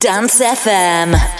Dance FM.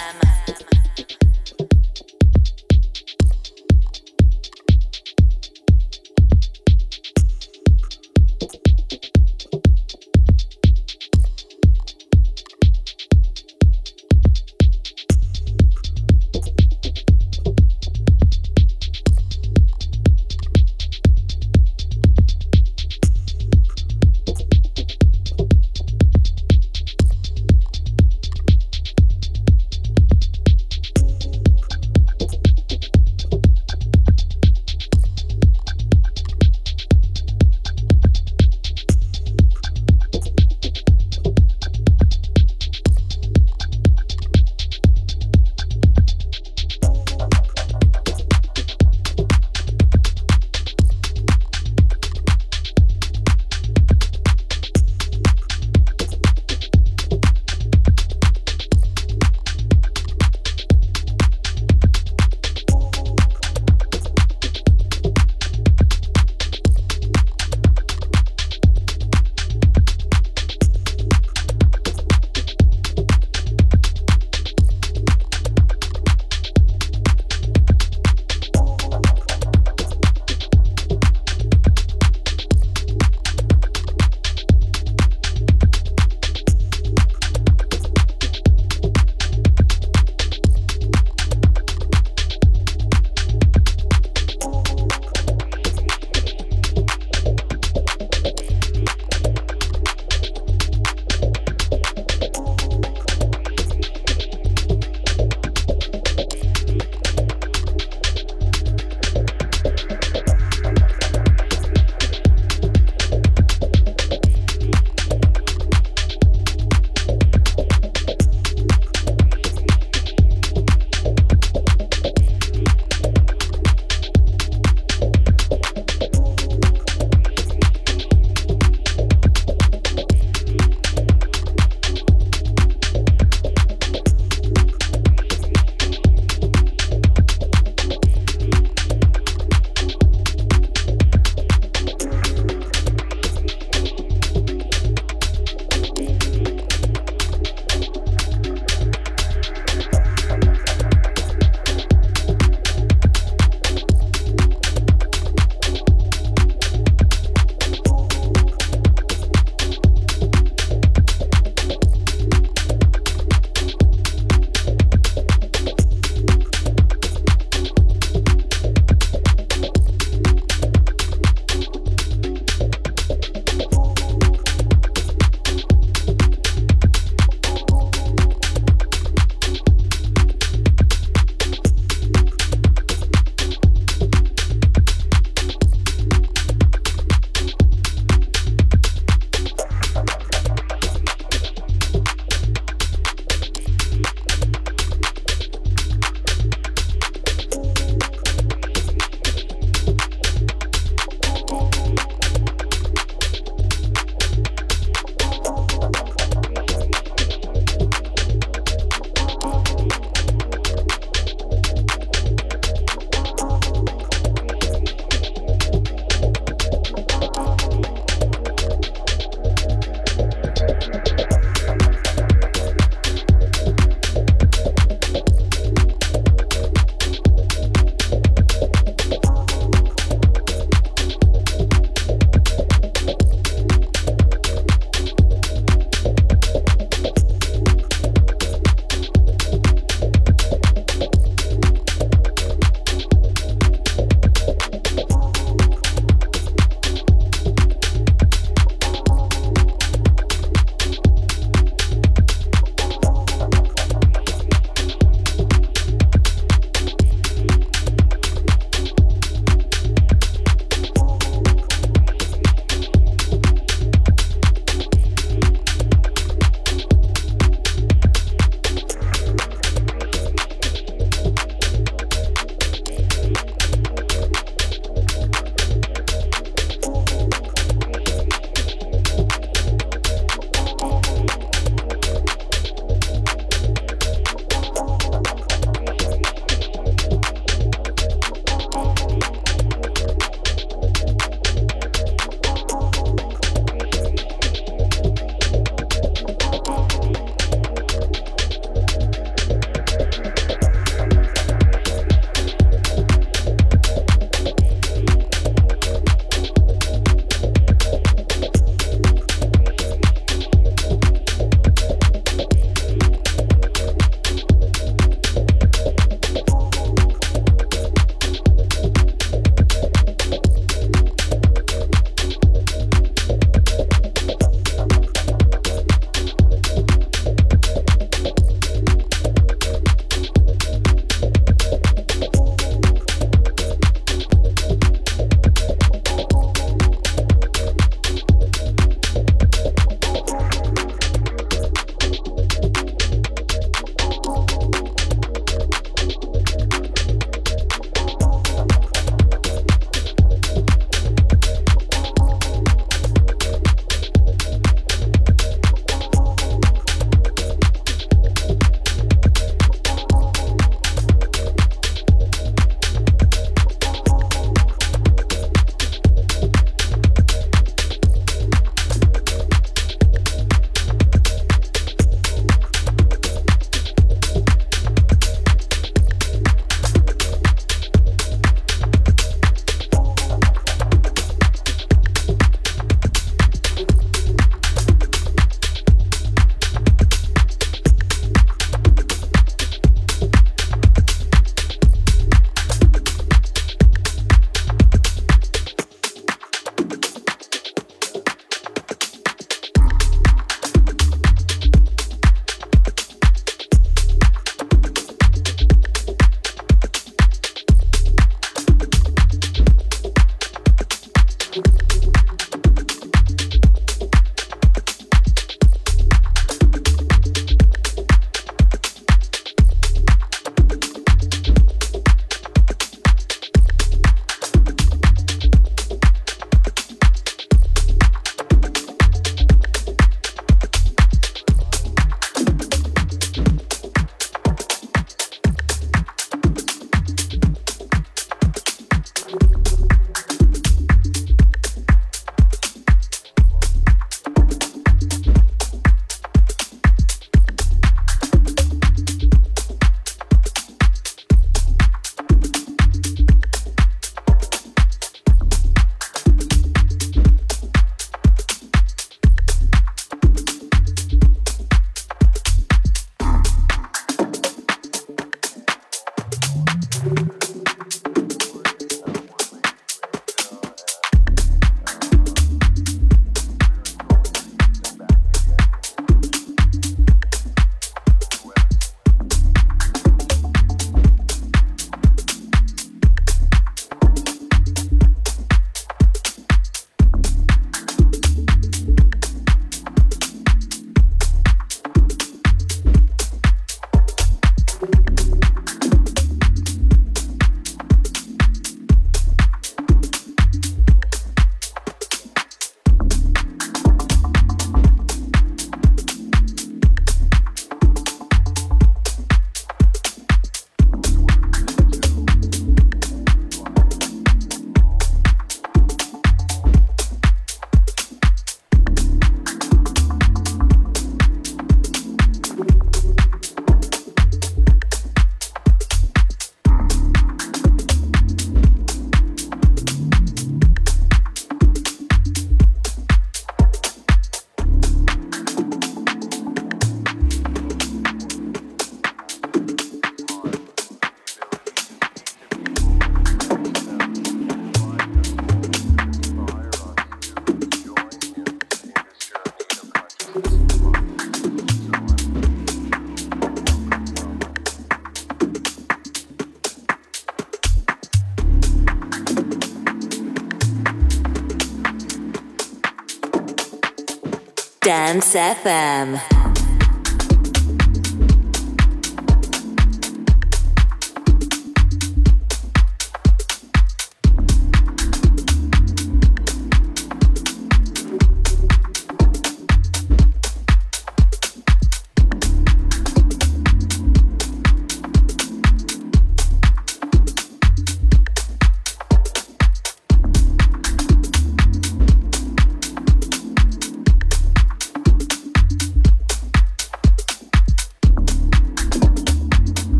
Trance FM.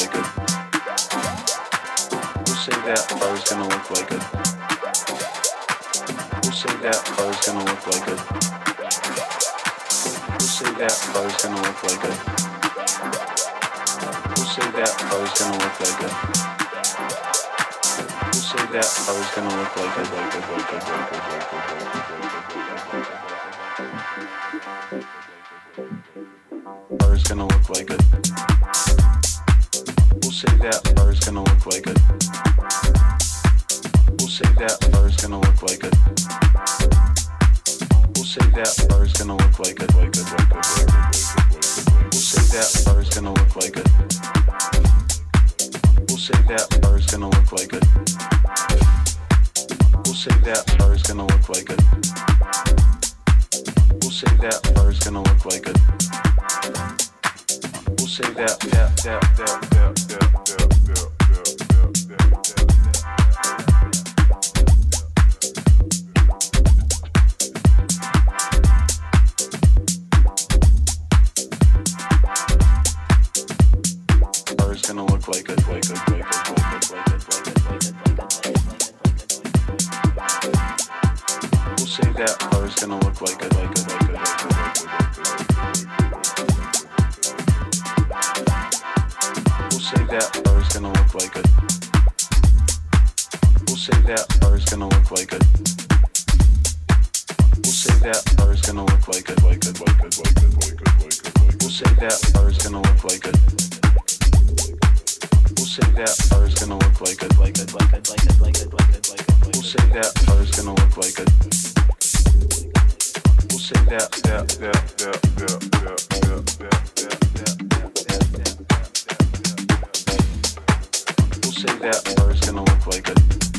Like it. We'll say that or it's gonna look like it. We'll say that or it's gonna look like it. We'll say that or it's gonna look like it. We'll say that or it's gonna look like it. We'll say that or it's gonna look like it, like it, like it, like it, like it, like it. That or it's gonna look like it. We'll say that or it's gonna look like it, like it, like it. We'll say that or it's gonna look like it. We'll say that or it's gonna look like it. We'll say that or it's gonna look like it. We'll say that or it's gonna look like it. We'll say that, that, that, that, that, that, that, that, that, We'll say that, or it's gonna look like it, say that, or it's gonna look like look like look like it, like it, like it, like it, like it. We'll say that, or it's gonna look like it. We'll say that, that, that, that, that, that, that, that, that, that, that. We'll say that, or it's gonna look like it.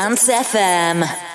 Dance FM.